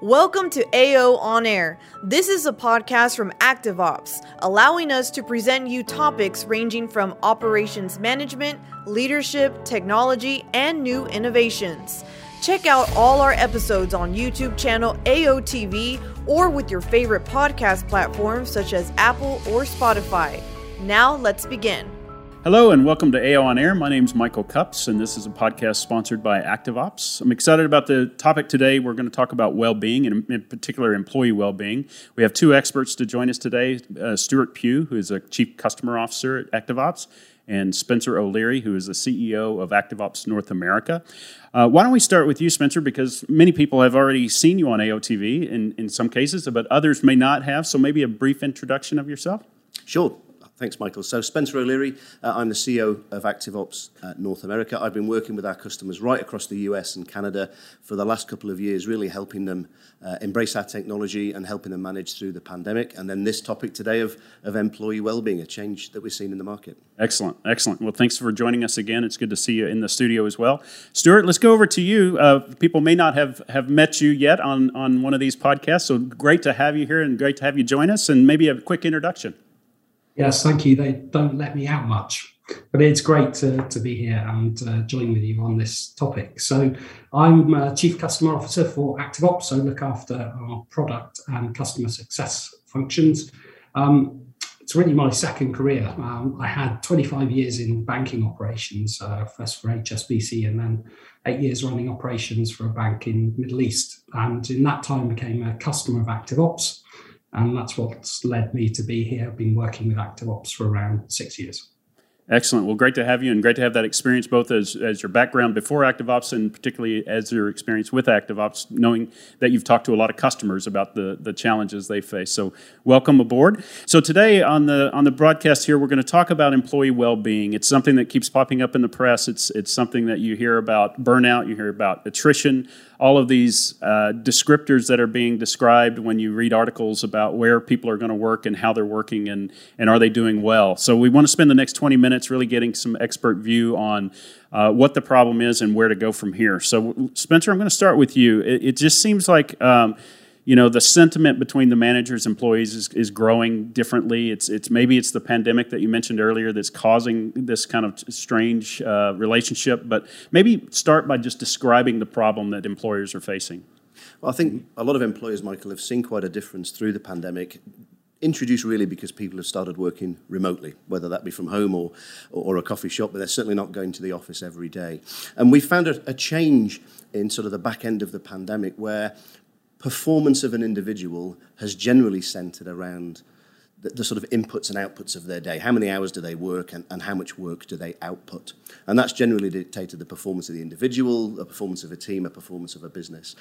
Welcome to AO On Air. This is a podcast from ActiveOps, allowing us to present you topics ranging from operations management, leadership, technology, and new innovations. Check out all our episodes on YouTube channel AOTV or with your favorite podcast platforms such as Apple or Spotify. Now let's begin. Hello and welcome to AO on Air. My name is Michael Cups, and this is a podcast sponsored by ActiveOps. I'm excited about the topic today. We're going to talk about well-being, and in particular, employee well-being. We have two experts to join us today: uh, Stuart Pugh, who is a chief customer officer at ActiveOps, and Spencer O'Leary, who is the CEO of ActiveOps North America. Uh, why don't we start with you, Spencer? Because many people have already seen you on AOTV in, in some cases, but others may not have. So maybe a brief introduction of yourself. Sure. Thanks, Michael. So, Spencer O'Leary, uh, I'm the CEO of ActiveOps uh, North America. I've been working with our customers right across the US and Canada for the last couple of years, really helping them uh, embrace our technology and helping them manage through the pandemic. And then this topic today of, of employee well-being, a change that we're seeing in the market. Excellent, excellent. Well, thanks for joining us again. It's good to see you in the studio as well. Stuart, let's go over to you. Uh, people may not have, have met you yet on, on one of these podcasts, so great to have you here and great to have you join us. And maybe a quick introduction. Yes, thank you. They don't let me out much, but it's great to, to be here and uh, join with you on this topic. So, I'm uh, Chief Customer Officer for ActiveOps, so look after our product and customer success functions. Um, it's really my second career. Um, I had 25 years in banking operations, uh, first for HSBC and then eight years running operations for a bank in Middle East. And in that time, became a customer of ActiveOps and that's what's led me to be here. I've been working with ActiveOps for around six years. Excellent. Well, great to have you, and great to have that experience both as, as your background before ActiveOps and particularly as your experience with ActiveOps, knowing that you've talked to a lot of customers about the, the challenges they face. So, welcome aboard. So, today on the on the broadcast here, we're going to talk about employee well-being. It's something that keeps popping up in the press. It's it's something that you hear about burnout, you hear about attrition, all of these uh, descriptors that are being described when you read articles about where people are going to work and how they're working and, and are they doing well. So we want to spend the next 20 minutes really getting some expert view on uh, what the problem is and where to go from here. So Spencer, I'm going to start with you. It, it just seems like um, you know the sentiment between the managers employees is, is growing differently it's it's maybe it's the pandemic that you mentioned earlier that's causing this kind of strange uh, relationship but maybe start by just describing the problem that employers are facing well i think a lot of employers michael have seen quite a difference through the pandemic introduced really because people have started working remotely, whether that be from home or, or a coffee shop, but they're certainly not going to the office every day. And we found a, a change in sort of the back end of the pandemic where performance of an individual has generally centered around the, the, sort of inputs and outputs of their day. How many hours do they work and, and how much work do they output? And that's generally dictated the performance of the individual, the performance of a team, a performance of a business.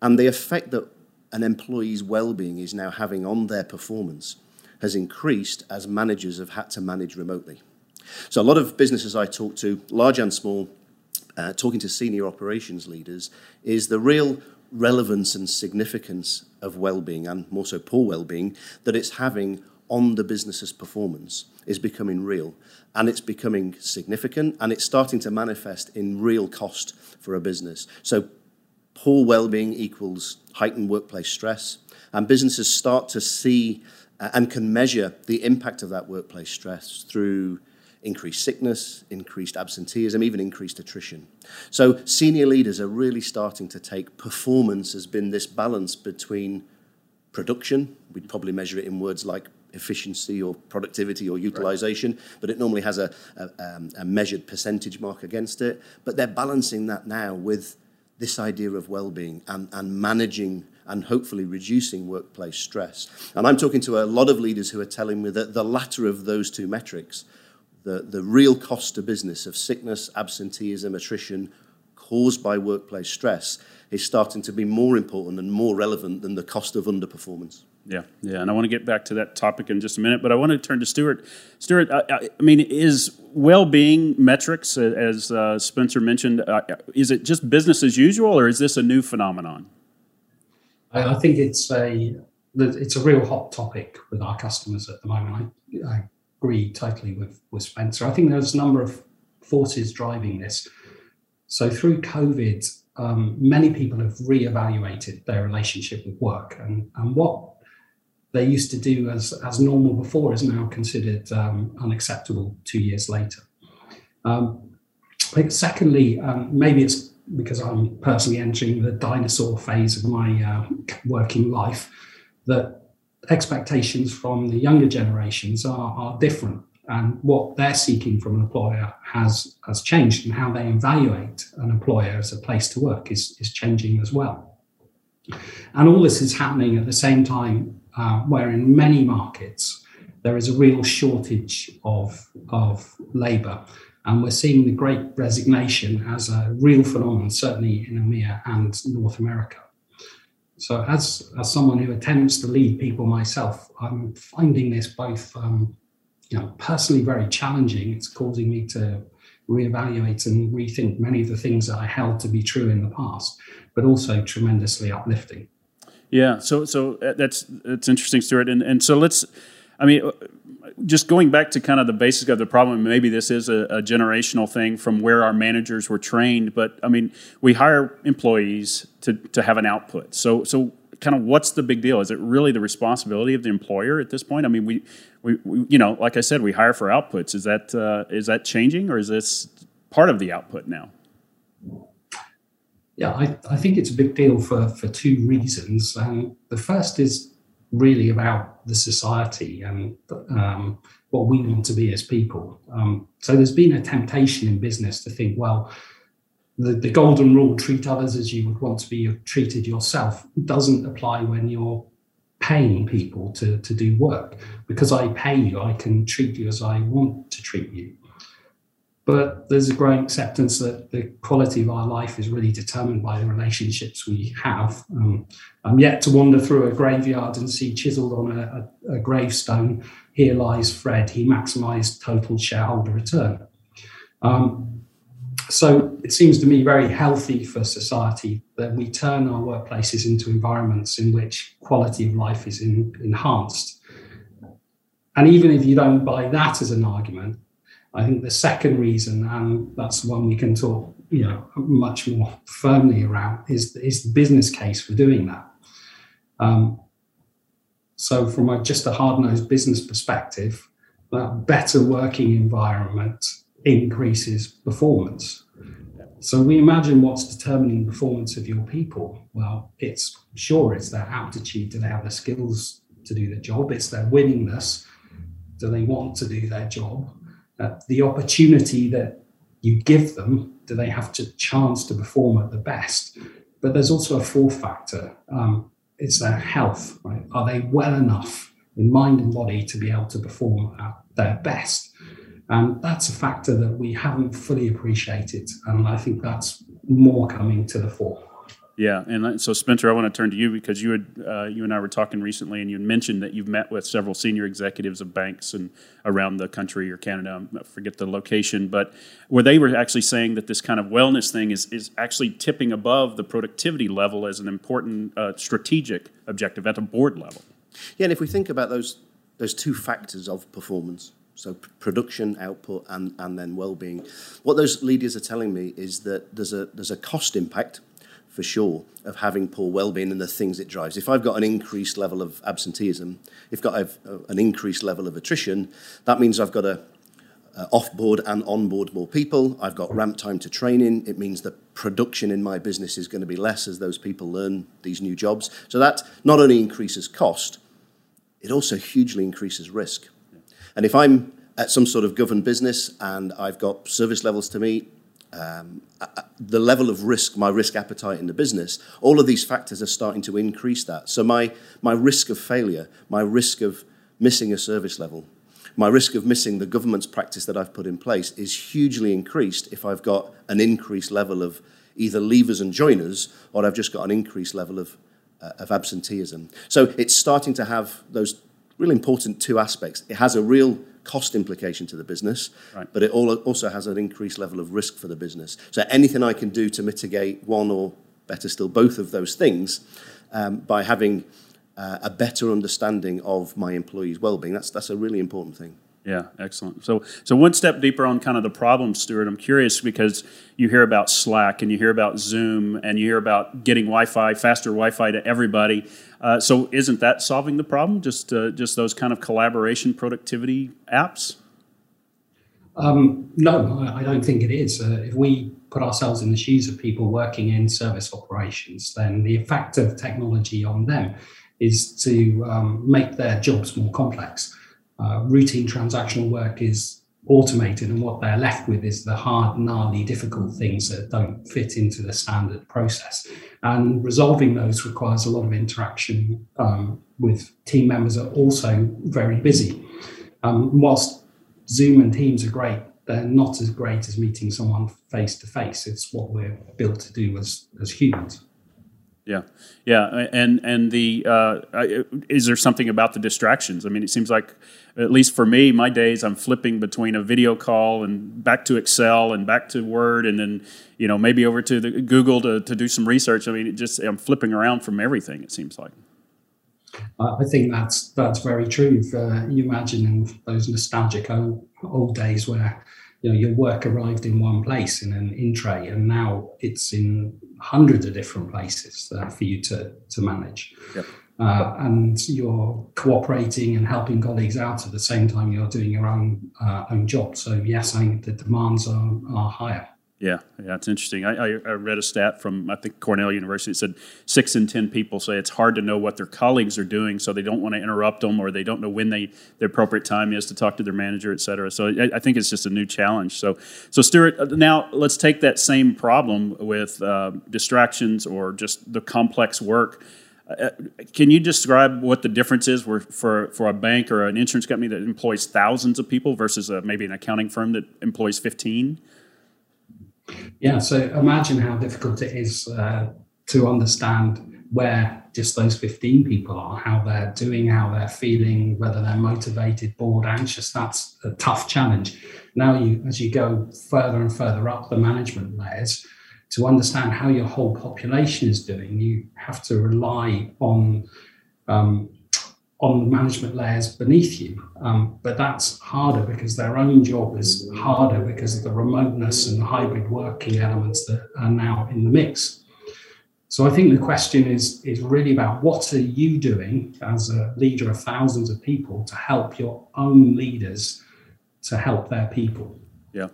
And the effect that an employee's well-being is now having on their performance has increased as managers have had to manage remotely. So a lot of businesses I talk to, large and small, uh, talking to senior operations leaders, is the real relevance and significance of well-being and more so poor well-being that it's having on the business's performance is becoming real. And it's becoming significant and it's starting to manifest in real cost for a business. So poor well-being equals heightened workplace stress and businesses start to see uh, and can measure the impact of that workplace stress through increased sickness, increased absenteeism, even increased attrition. So senior leaders are really starting to take performance has been this balance between production, we'd probably measure it in words like efficiency or productivity or utilization, right. but it normally has a, a, um, a measured percentage mark against it. But they're balancing that now with this idea of well-being and, and managing and hopefully reducing workplace stress. And I'm talking to a lot of leaders who are telling me that the latter of those two metrics the, the real cost to business of sickness, absenteeism, attrition caused by workplace stress is starting to be more important and more relevant than the cost of underperformance. Yeah, yeah, and I want to get back to that topic in just a minute, but I want to turn to Stuart. Stuart, I, I mean, is well-being metrics, as uh, Spencer mentioned, uh, is it just business as usual, or is this a new phenomenon? I, I think it's a it's a real hot topic with our customers at the moment. I, I agree totally with, with Spencer. I think there's a number of forces driving this. So through COVID, um, many people have re-evaluated their relationship with work and, and what they used to do as, as normal before is now considered um, unacceptable two years later. Um, secondly, um, maybe it's because I'm personally entering the dinosaur phase of my uh, working life, that expectations from the younger generations are, are different. And what they're seeking from an employer has has changed and how they evaluate an employer as a place to work is, is changing as well. And all this is happening at the same time uh, where in many markets there is a real shortage of, of labor. And we're seeing the great resignation as a real phenomenon certainly in EMEA and North America so as as someone who attempts to lead people myself I'm finding this both um, you know, personally very challenging. It's causing me to reevaluate and rethink many of the things that I held to be true in the past, but also tremendously uplifting. Yeah, so so uh, that's that's interesting, Stuart. And and so let's, I mean, just going back to kind of the basic of the problem. Maybe this is a, a generational thing from where our managers were trained, but I mean, we hire employees to to have an output. So so kind of what's the big deal? Is it really the responsibility of the employer at this point? I mean, we, we, we you know, like I said, we hire for outputs. Is that uh, is that changing, or is this part of the output now? Yeah, I, I think it's a big deal for for two reasons. Um, the first is really about the society and um, what we want to be as people. Um, so there's been a temptation in business to think, well, the, the golden rule treat others as you would want to be treated yourself doesn't apply when you're paying people to, to do work. Because I pay you, I can treat you as I want to treat you. But there's a growing acceptance that the quality of our life is really determined by the relationships we have. Um, I'm yet to wander through a graveyard and see chiseled on a, a, a gravestone, here lies Fred, he maximized total shareholder return. Um, so it seems to me very healthy for society that we turn our workplaces into environments in which quality of life is in, enhanced. And even if you don't buy that as an argument, I think the second reason, and that's one we can talk, you know, much more firmly around, is, is the business case for doing that. Um, so, from a, just a hard-nosed business perspective, that better working environment increases performance. So we imagine what's determining performance of your people. Well, it's sure it's their aptitude. Do they have the skills to do the job? It's their willingness. Do they want to do their job? Uh, the opportunity that you give them. Do they have a chance to perform at the best? But there's also a fourth factor. Um, it's their health. Right? Are they well enough in mind and body to be able to perform at their best? And that's a factor that we haven't fully appreciated. And I think that's more coming to the fore. Yeah, and so Spencer, I want to turn to you because you had uh, you and I were talking recently, and you mentioned that you've met with several senior executives of banks and around the country or Canada. I forget the location, but where they were actually saying that this kind of wellness thing is is actually tipping above the productivity level as an important uh, strategic objective at the board level. Yeah, and if we think about those those two factors of performance, so production, output, and, and then well-being. What those leaders are telling me is that there's a there's a cost impact for sure of having poor well-being and the things it drives. If I've got an increased level of absenteeism, if I've got an increased level of attrition, that means I've got to uh, off-board and on-board more people. I've got ramp time to training. It means the production in my business is going to be less as those people learn these new jobs. So that not only increases cost, it also hugely increases risk. And if I'm at some sort of governed business and I've got service levels to meet, um, the level of risk, my risk appetite in the business, all of these factors are starting to increase that. So my, my risk of failure, my risk of missing a service level, my risk of missing the government's practice that I've put in place is hugely increased if I've got an increased level of either leavers and joiners or I've just got an increased level of, uh, of absenteeism. So it's starting to have those really important two aspects. It has a real cost implication to the business, right. but it also has an increased level of risk for the business. So anything I can do to mitigate one or better still both of those things um, by having uh, a better understanding of my employees' well-being, that's, that's a really important thing. Yeah, excellent. So, so one step deeper on kind of the problem, Stuart. I'm curious because you hear about Slack and you hear about Zoom and you hear about getting Wi-Fi, faster Wi-Fi to everybody. Uh, so, isn't that solving the problem? Just, uh, just those kind of collaboration, productivity apps? Um, no, I don't think it is. Uh, if we put ourselves in the shoes of people working in service operations, then the effect of technology on them is to um, make their jobs more complex uh, routine transactional work is automated, and what they're left with is the hard, gnarly, difficult things that don't fit into the standard process. And resolving those requires a lot of interaction um, with team members are also very busy. Um, whilst Zoom and Teams are great, they're not as great as meeting someone face to face. It's what we're built to do as, as humans. Yeah, yeah, and and the uh, is there something about the distractions? I mean, it seems like at least for me, my days I'm flipping between a video call and back to Excel and back to Word, and then you know maybe over to the Google to, to do some research. I mean, it just I'm flipping around from everything. It seems like. I think that's that's very true. Uh, you imagine those nostalgic old, old days where you know your work arrived in one place in an in tray and now it's in hundreds of different places uh, for you to to manage. Yep. uh, and you're cooperating and helping colleagues out at the same time you're doing your own uh, own job. So yes i think the demands are, are higher yeah, yeah, it's interesting. I, I, I, read a stat from I think Cornell University. It said six in ten people say it's hard to know what their colleagues are doing, so they don't want to interrupt them, or they don't know when they the appropriate time is to talk to their manager, et cetera. So I, I think it's just a new challenge. So, so Stuart, uh, now let's take that same problem with uh, distractions or just the complex work. Uh, uh can you describe what the difference is for, for, a bank or an insurance company that employs thousands of people versus a, maybe an accounting firm that employs 15? Yeah, so imagine how difficult it is uh, to understand where just those 15 people are, how they're doing, how they're feeling, whether they're motivated, bored, anxious. That's a tough challenge. Now, you, as you go further and further up the management layers, to understand how your whole population is doing, you have to rely on um, on the management layers beneath you. Um, but that's harder because their own job is harder because of the remoteness and the hybrid working elements that are now in the mix. So I think the question is, is really about what are you doing as a leader of thousands of people to help your own leaders to help their people? Yeah.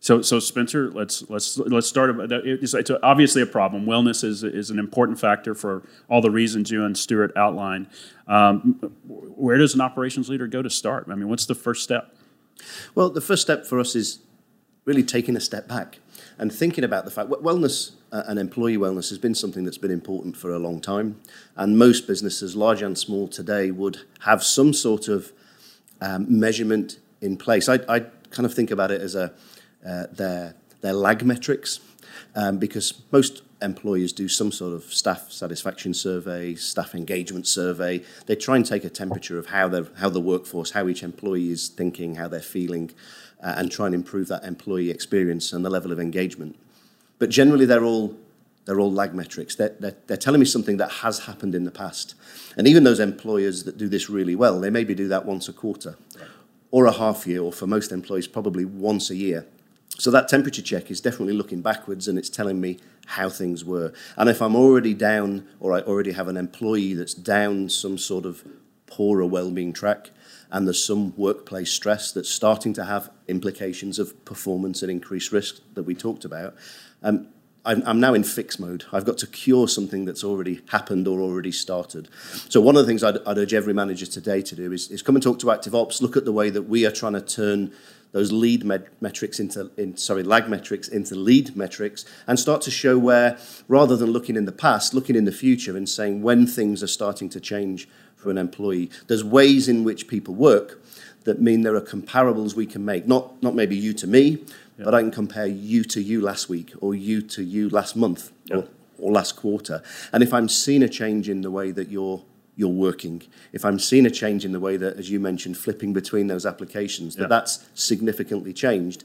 So, so Spencer, let's let's let's start. It's, it's obviously a problem. Wellness is is an important factor for all the reasons you and Stuart outlined. Um, where does an operations leader go to start? I mean, what's the first step? Well, the first step for us is really taking a step back and thinking about the fact wellness uh, and employee wellness has been something that's been important for a long time, and most businesses, large and small, today would have some sort of um, measurement in place. I, I kind of think about it as a uh, their their lag metrics um, because most employers do some sort of staff satisfaction survey, staff engagement survey. They try and take a temperature of how the how the workforce, how each employee is thinking, how they're feeling, uh, and try and improve that employee experience and the level of engagement. But generally, they're all they're all lag metrics. They're, they're, they're telling me something that has happened in the past. And even those employers that do this really well, they maybe do that once a quarter or a half year, or for most employees, probably once a year. So that temperature check is definitely looking backwards and it's telling me how things were. And if I'm already down or I already have an employee that's down some sort of poorer well-being track and there's some workplace stress that's starting to have implications of performance and increased risk that we talked about, um, I'm, I'm now in fix mode. I've got to cure something that's already happened or already started. So one of the things I'd, I'd urge every manager today to do is, is come and talk to ActiveOps, look at the way that we are trying to turn those lead metrics into in, sorry lag metrics into lead metrics and start to show where rather than looking in the past looking in the future and saying when things are starting to change for an employee there's ways in which people work that mean there are comparables we can make not not maybe you to me yeah. but I can compare you to you last week or you to you last month yeah. or, or last quarter and if I'm seeing a change in the way that you're you're working. If I'm seeing a change in the way that, as you mentioned, flipping between those applications, that yeah. that's significantly changed,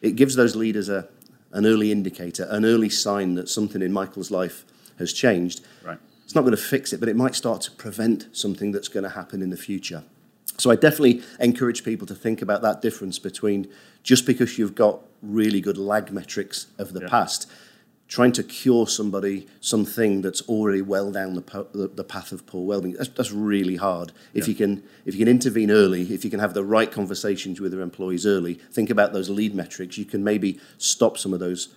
it gives those leaders a, an early indicator, an early sign that something in Michael's life has changed. Right. It's not going to fix it, but it might start to prevent something that's going to happen in the future. So I definitely encourage people to think about that difference between just because you've got really good lag metrics of the yeah. past, trying to cure somebody something that's already well down the, po- the, the, path of poor well-being. That's, that's really hard. If yeah. you can if you can intervene early, if you can have the right conversations with your employees early, think about those lead metrics. You can maybe stop some of those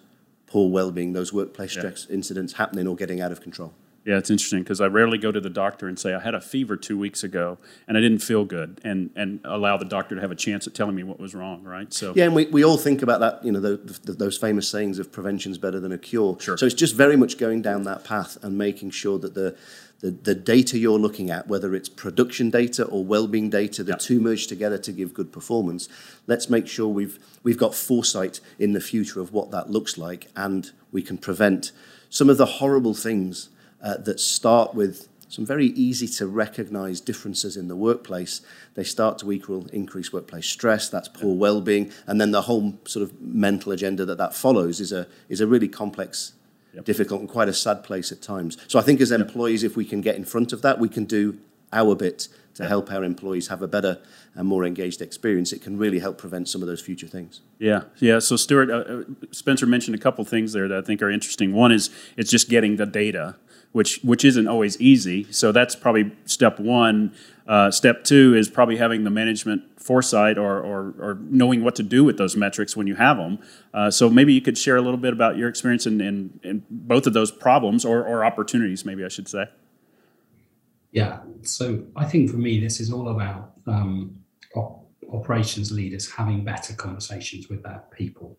poor well-being, those workplace yeah. stress incidents happening or getting out of control. Yeah, it's interesting because I rarely go to the doctor and say I had a fever two weeks ago and I didn't feel good, and and allow the doctor to have a chance at telling me what was wrong, right? So yeah, and we, we all think about that, you know, the, the, those famous sayings of prevention's better than a cure. Sure. So it's just very much going down that path and making sure that the the, the data you're looking at, whether it's production data or well-being data, the yep. two merge together to give good performance. Let's make sure we've we've got foresight in the future of what that looks like, and we can prevent some of the horrible things uh, that start with some very easy to recognize differences in the workplace. They start to equal increased workplace stress, that's poor well-being, and then the whole sort of mental agenda that that follows is a, is a really complex, yep. difficult, and quite a sad place at times. So I think as employees, if we can get in front of that, we can do our bit to help our employees have a better and more engaged experience, it can really help prevent some of those future things. Yeah, yeah. So Stuart, uh, uh Spencer mentioned a couple things there that I think are interesting. One is it's just getting the data which which isn't always easy. So that's probably step one. Uh, step two is probably having the management foresight or, or, or, knowing what to do with those metrics when you have them. Uh, so maybe you could share a little bit about your experience in, in, in both of those problems or, or opportunities, maybe I should say. Yeah. So I think for me, this is all about um, operations leaders having better conversations with their people.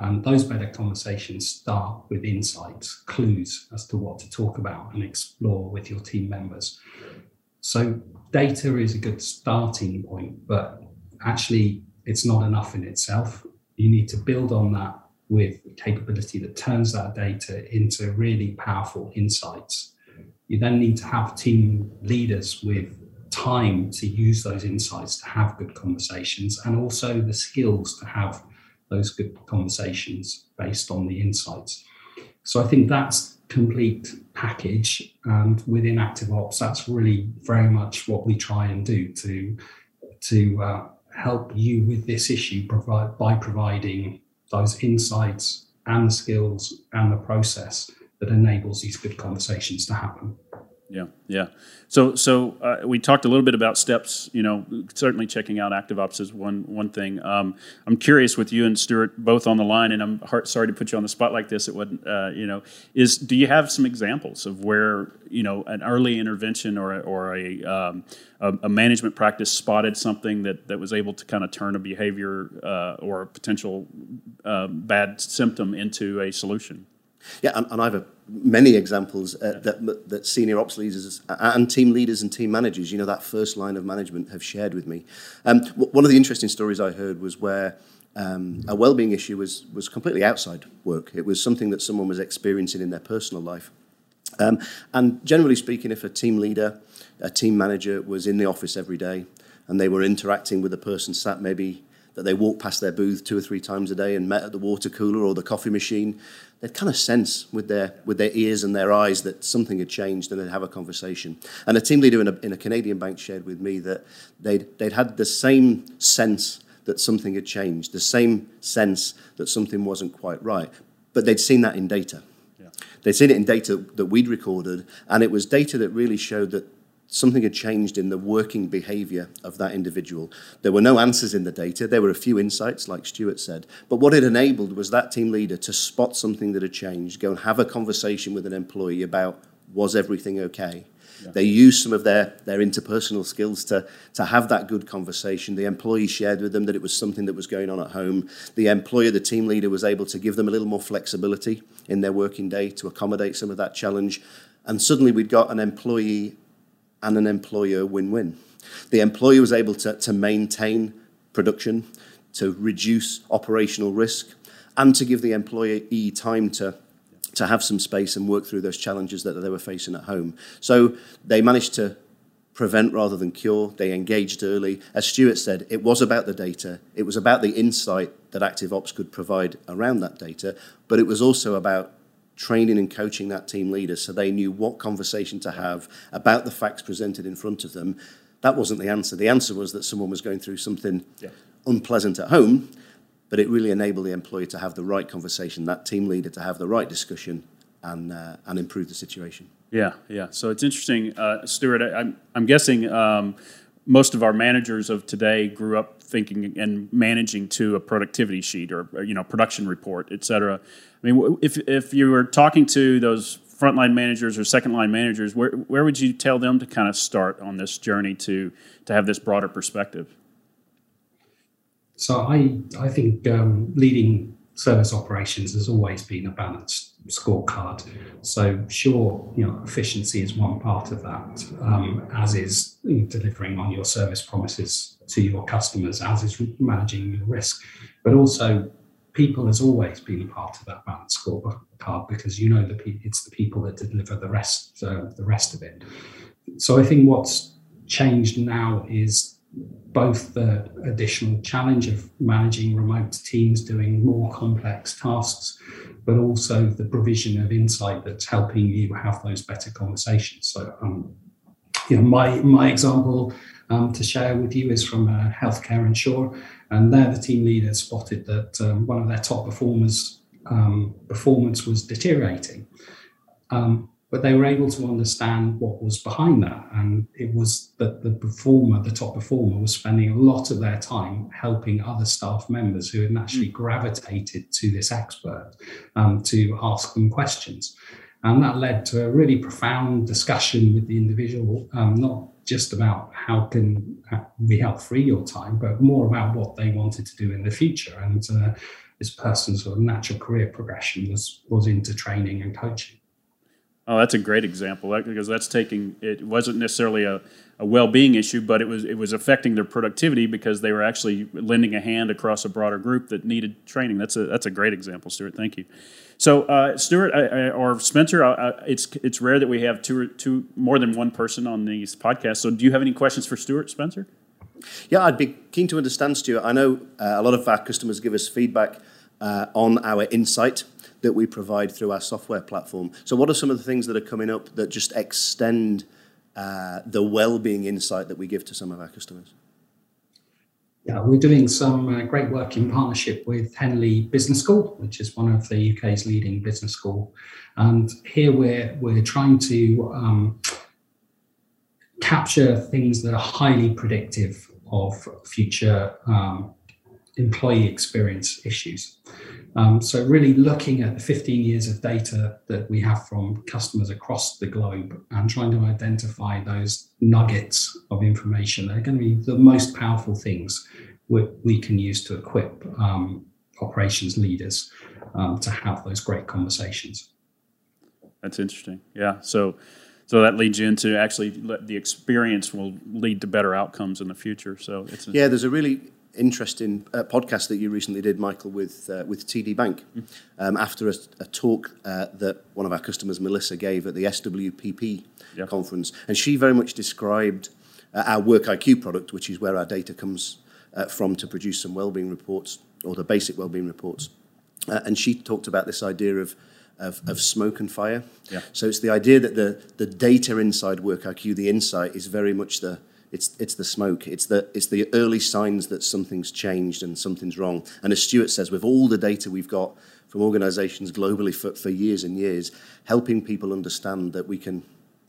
And those better conversations start with insights, clues as to what to talk about and explore with your team members. So, data is a good starting point, but actually, it's not enough in itself. You need to build on that with capability that turns that data into really powerful insights. You then need to have team leaders with time to use those insights to have good conversations and also the skills to have those good conversations based on the insights. So I think that's complete package and within ActiveOps that's really very much what we try and do to to uh, help you with this issue provide by providing those insights and the skills and the process that enables these good conversations to happen yeah, yeah. So, so uh, we talked a little bit about steps. You know, certainly checking out ActiveOps is one one thing. Um, I'm curious with you and Stuart both on the line, and I'm heart, sorry to put you on the spot like this. It would, uh, you know, is do you have some examples of where you know an early intervention or a, or a, um, a, a management practice spotted something that that was able to kind of turn a behavior uh, or a potential uh, bad symptom into a solution? Yeah, and, and I have many examples uh, that, that senior ops leaders and team leaders and team managers, you know, that first line of management have shared with me. Um, one of the interesting stories I heard was where um, a well-being issue was, was completely outside work. It was something that someone was experiencing in their personal life. Um, and generally speaking, if a team leader, a team manager was in the office every day and they were interacting with a person sat maybe that they walked past their booth two or three times a day and met at the water cooler or the coffee machine, they'd kind of sense with their with their ears and their eyes that something had changed and they'd have a conversation. And a team leader in a, in a Canadian bank shared with me that they'd they'd had the same sense that something had changed, the same sense that something wasn't quite right, but they'd seen that in data. Yeah. They'd seen it in data that we'd recorded, and it was data that really showed that something had changed in the working behavior of that individual. There were no answers in the data, there were a few insights, like Stuart said. But what it enabled was that team leader to spot something that had changed, go and have a conversation with an employee about was everything okay? Yeah. They used some of their, their interpersonal skills to, to have that good conversation. The employee shared with them that it was something that was going on at home. The employer, the team leader, was able to give them a little more flexibility in their working day to accommodate some of that challenge. And suddenly we'd got an employee and an employer win win. The employer was able to, to maintain production, to reduce operational risk, and to give the employee time to, to have some space and work through those challenges that they were facing at home. So they managed to prevent rather than cure. They engaged early. As Stuart said, it was about the data, it was about the insight that ActiveOps could provide around that data, but it was also about training and coaching that team leader so they knew what conversation to have about the facts presented in front of them That wasn't the answer. The answer was that someone was going through something yeah. unpleasant at home, but it really enabled the employee to have the right conversation, that team leader to have the right discussion and, uh, and improve the situation. Yeah, yeah. So it's interesting, uh, Stuart. I, am I'm guessing um, most of our managers of today grew up thinking and managing to a productivity sheet or, you know production report, et cetera. I mean, if if you were talking to those frontline managers or second line managers, where where would you tell them to kind of start on this journey to to have this broader perspective? So I I think um, leading service operations has always been a balanced scorecard. So sure, you know, efficiency is one part of that, um, as is delivering on your service promises to your customers, as is managing your risk, but also people has always been a part of that balance scorecard because you know the it's the people that deliver the rest uh, the rest of it. So I think what's changed now is both the additional challenge of managing remote teams doing more complex tasks, but also the provision of insight that's helping you have those better conversations. So, um, you know, my my example um, to share with you is from a healthcare insurer, and there the team leader spotted that um, one of their top performers' um, performance was deteriorating. Um, but they were able to understand what was behind that. And it was that the performer, the top performer, was spending a lot of their time helping other staff members who had naturally mm. gravitated to this expert um, to ask them questions. And that led to a really profound discussion with the individual, um, not just about how can we help free your time, but more about what they wanted to do in the future. And uh, this person's sort of natural career progression was was into training and coaching. Oh, that's a great example because that's taking it wasn't necessarily a, a well-being issue, but it was it was affecting their productivity because they were actually lending a hand across a broader group that needed training. That's a that's a great example, Stuart. Thank you. So, uh, Stuart I, I, or Spencer, I, it's it's rare that we have two two more than one person on these podcasts. So, do you have any questions for Stuart, Spencer? Yeah, I'd be keen to understand, Stuart. I know uh, a lot of our customers give us feedback uh, on our insight that we provide through our software platform. So, what are some of the things that are coming up that just extend uh, the well-being insight that we give to some of our customers? Yeah, we're doing some uh, great work in partnership with Henley Business School, which is one of the UK's leading business school. And here we're we're trying to um, capture things that are highly predictive of future um, employee experience issues. Um, so really looking at the 15 years of data that we have from customers across the globe and trying to identify those nuggets of information that are going to be the most powerful things we, we can use to equip um, operations leaders um, to have those great conversations. That's interesting. Yeah. So, so that leads you into actually the experience will lead to better outcomes in the future. So it's a, yeah. There's a really interesting uh, podcast that you recently did, Michael, with uh, with TD Bank, mm. um, after a, a talk uh, that one of our customers, Melissa, gave at the SWPP yep. conference, and she very much described uh, our Work IQ product, which is where our data comes uh, from to produce some wellbeing reports or the basic wellbeing reports, uh, and she talked about this idea of of, of, smoke and fire. Yeah. So it's the idea that the, the data inside Work IQ, the insight, is very much the, it's, it's the smoke. It's the, it's the early signs that something's changed and something's wrong. And as Stuart says, with all the data we've got from organizations globally for, for years and years, helping people understand that we can,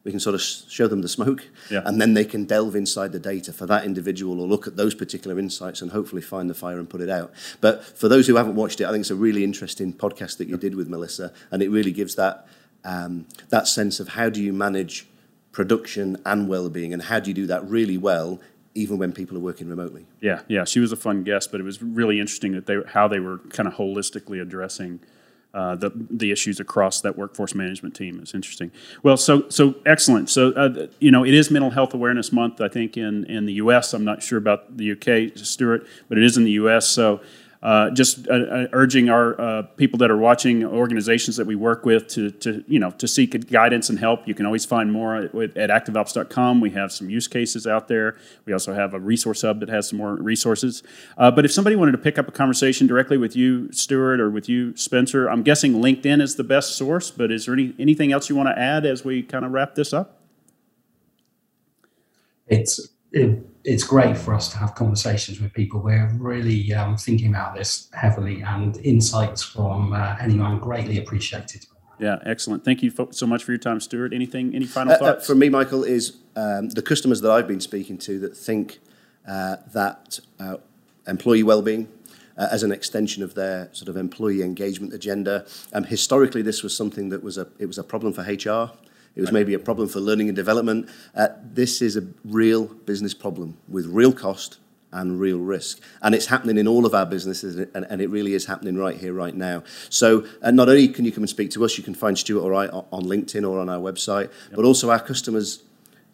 we can sort of show them the smoke yeah. and then they can delve inside the data for that individual or look at those particular insights and hopefully find the fire and put it out. But for those who haven't watched it, I think it's a really interesting podcast that you did with Melissa and it really gives that, um, that sense of how do you manage production and well-being and how do you do that really well even when people are working remotely yeah yeah she was a fun guest but it was really interesting that they how they were kind of holistically addressing uh, the the issues across that workforce management team is interesting. Well, so so excellent. So uh, you know, it is Mental Health Awareness Month. I think in in the U.S. I'm not sure about the UK, Stuart, but it is in the U.S. So uh, just uh, uh, urging our uh, people that are watching organizations that we work with to, to you know to seek guidance and help. You can always find more at, at ActiveOps.com. We have some use cases out there. We also have a resource hub that has some more resources. Uh, but if somebody wanted to pick up a conversation directly with you, Stuart, or with you, Spencer, I'm guessing LinkedIn is the best source. But is there any, anything else you want to add as we kind of wrap this up? It's it, it's great for us to have conversations with people. We're really um, thinking about this heavily, and insights from uh, anyone greatly appreciated. Yeah, excellent. Thank you so much for your time, Stuart. Anything, any final thoughts? Uh, uh, for me, Michael, is um, the customers that I've been speaking to that think uh, that uh, employee well-being uh, as an extension of their sort of employee engagement agenda. Um, historically, this was something that was a it was a problem for HR. It was right. maybe a problem for learning and development. Uh, this is a real business problem with real cost and real risk. And it's happening in all of our businesses, and, and it really is happening right here, right now. So, uh, not only can you come and speak to us, you can find Stuart or I on LinkedIn or on our website, yep. but also our customers.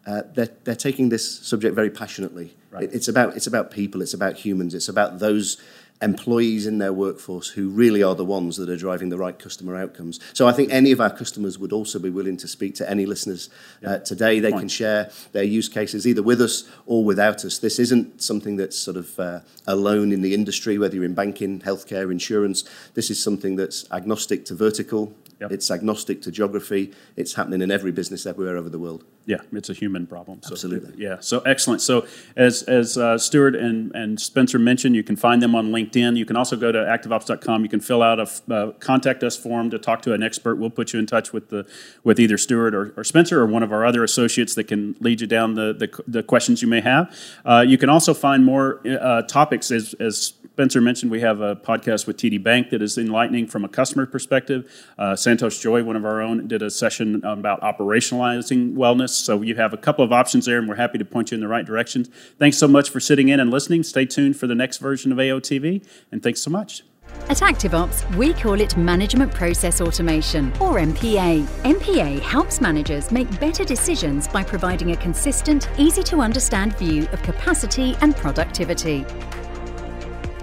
Uh, they're, they're taking this subject very passionately. Right. It, it's about it's about people. It's about humans. It's about those employees in their workforce who really are the ones that are driving the right customer outcomes. So I think any of our customers would also be willing to speak to any listeners uh, today. They can share their use cases either with us or without us. This isn't something that's sort of uh, alone in the industry, whether you're in banking, healthcare, insurance. This is something that's agnostic to vertical. Yep. It's agnostic to geography. It's happening in every business everywhere over the world. Yeah, it's a human problem. So, Absolutely. Yeah, so excellent. So as as uh, Stuart and, and Spencer mentioned, you can find them on LinkedIn. You can also go to activeops.com. You can fill out a uh, contact us form to talk to an expert. We'll put you in touch with the with either Stuart or, or Spencer or one of our other associates that can lead you down the the, the questions you may have. Uh, you can also find more uh, topics as as Spencer mentioned we have a podcast with TD Bank that is enlightening from a customer perspective. Uh, Santosh Joy, one of our own, did a session about operationalizing wellness. So you have a couple of options there, and we're happy to point you in the right directions. Thanks so much for sitting in and listening. Stay tuned for the next version of AOTV, and thanks so much. At ActiveOps, we call it Management Process Automation, or MPA. MPA helps managers make better decisions by providing a consistent, easy to understand view of capacity and productivity.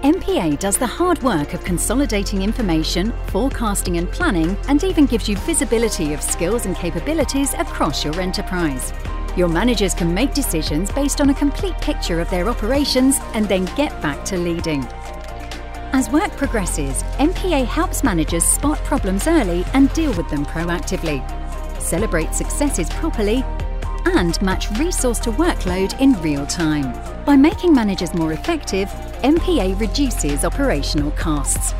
MPA does the hard work of consolidating information, forecasting and planning, and even gives you visibility of skills and capabilities across your enterprise. Your managers can make decisions based on a complete picture of their operations and then get back to leading. As work progresses, MPA helps managers spot problems early and deal with them proactively, celebrate successes properly, and match resource to workload in real time. By making managers more effective, MPA reduces operational costs.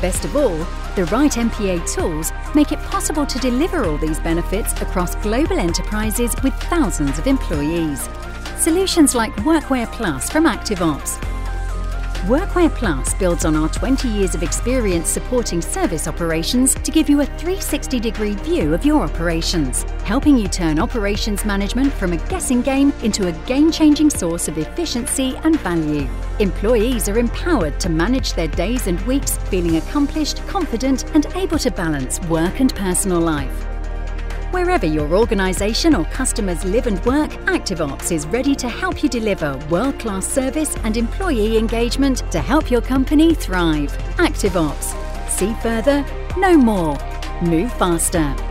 Best of all, the right MPA tools make it possible to deliver all these benefits across global enterprises with thousands of employees. Solutions like Workware Plus from ActiveOps Workware Plus builds on our 20 years of experience supporting service operations to give you a 360 degree view of your operations, helping you turn operations management from a guessing game into a game changing source of efficiency and value. Employees are empowered to manage their days and weeks feeling accomplished, confident, and able to balance work and personal life. Wherever your organisation or customers live and work, ActiveOps is ready to help you deliver world class service and employee engagement to help your company thrive. ActiveOps. See further, know more, move faster.